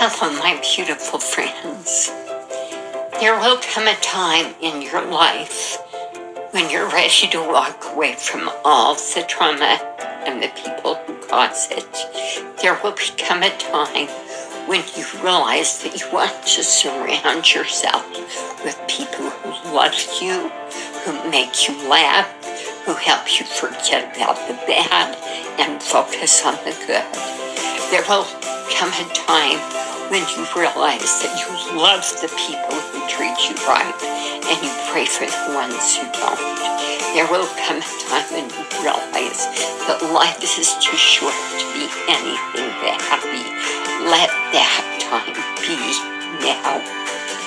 Hello, my beautiful friends. There will come a time in your life when you're ready to walk away from all the trauma and the people who cause it. There will become a time when you realize that you want to surround yourself with people who love you, who make you laugh, who help you forget about the bad and focus on the good. There will come a time when you realize that you love the people who treat you right and you pray for the ones who don't. There will come a time when you realize that life is too short to be anything but happy. Let that time be now.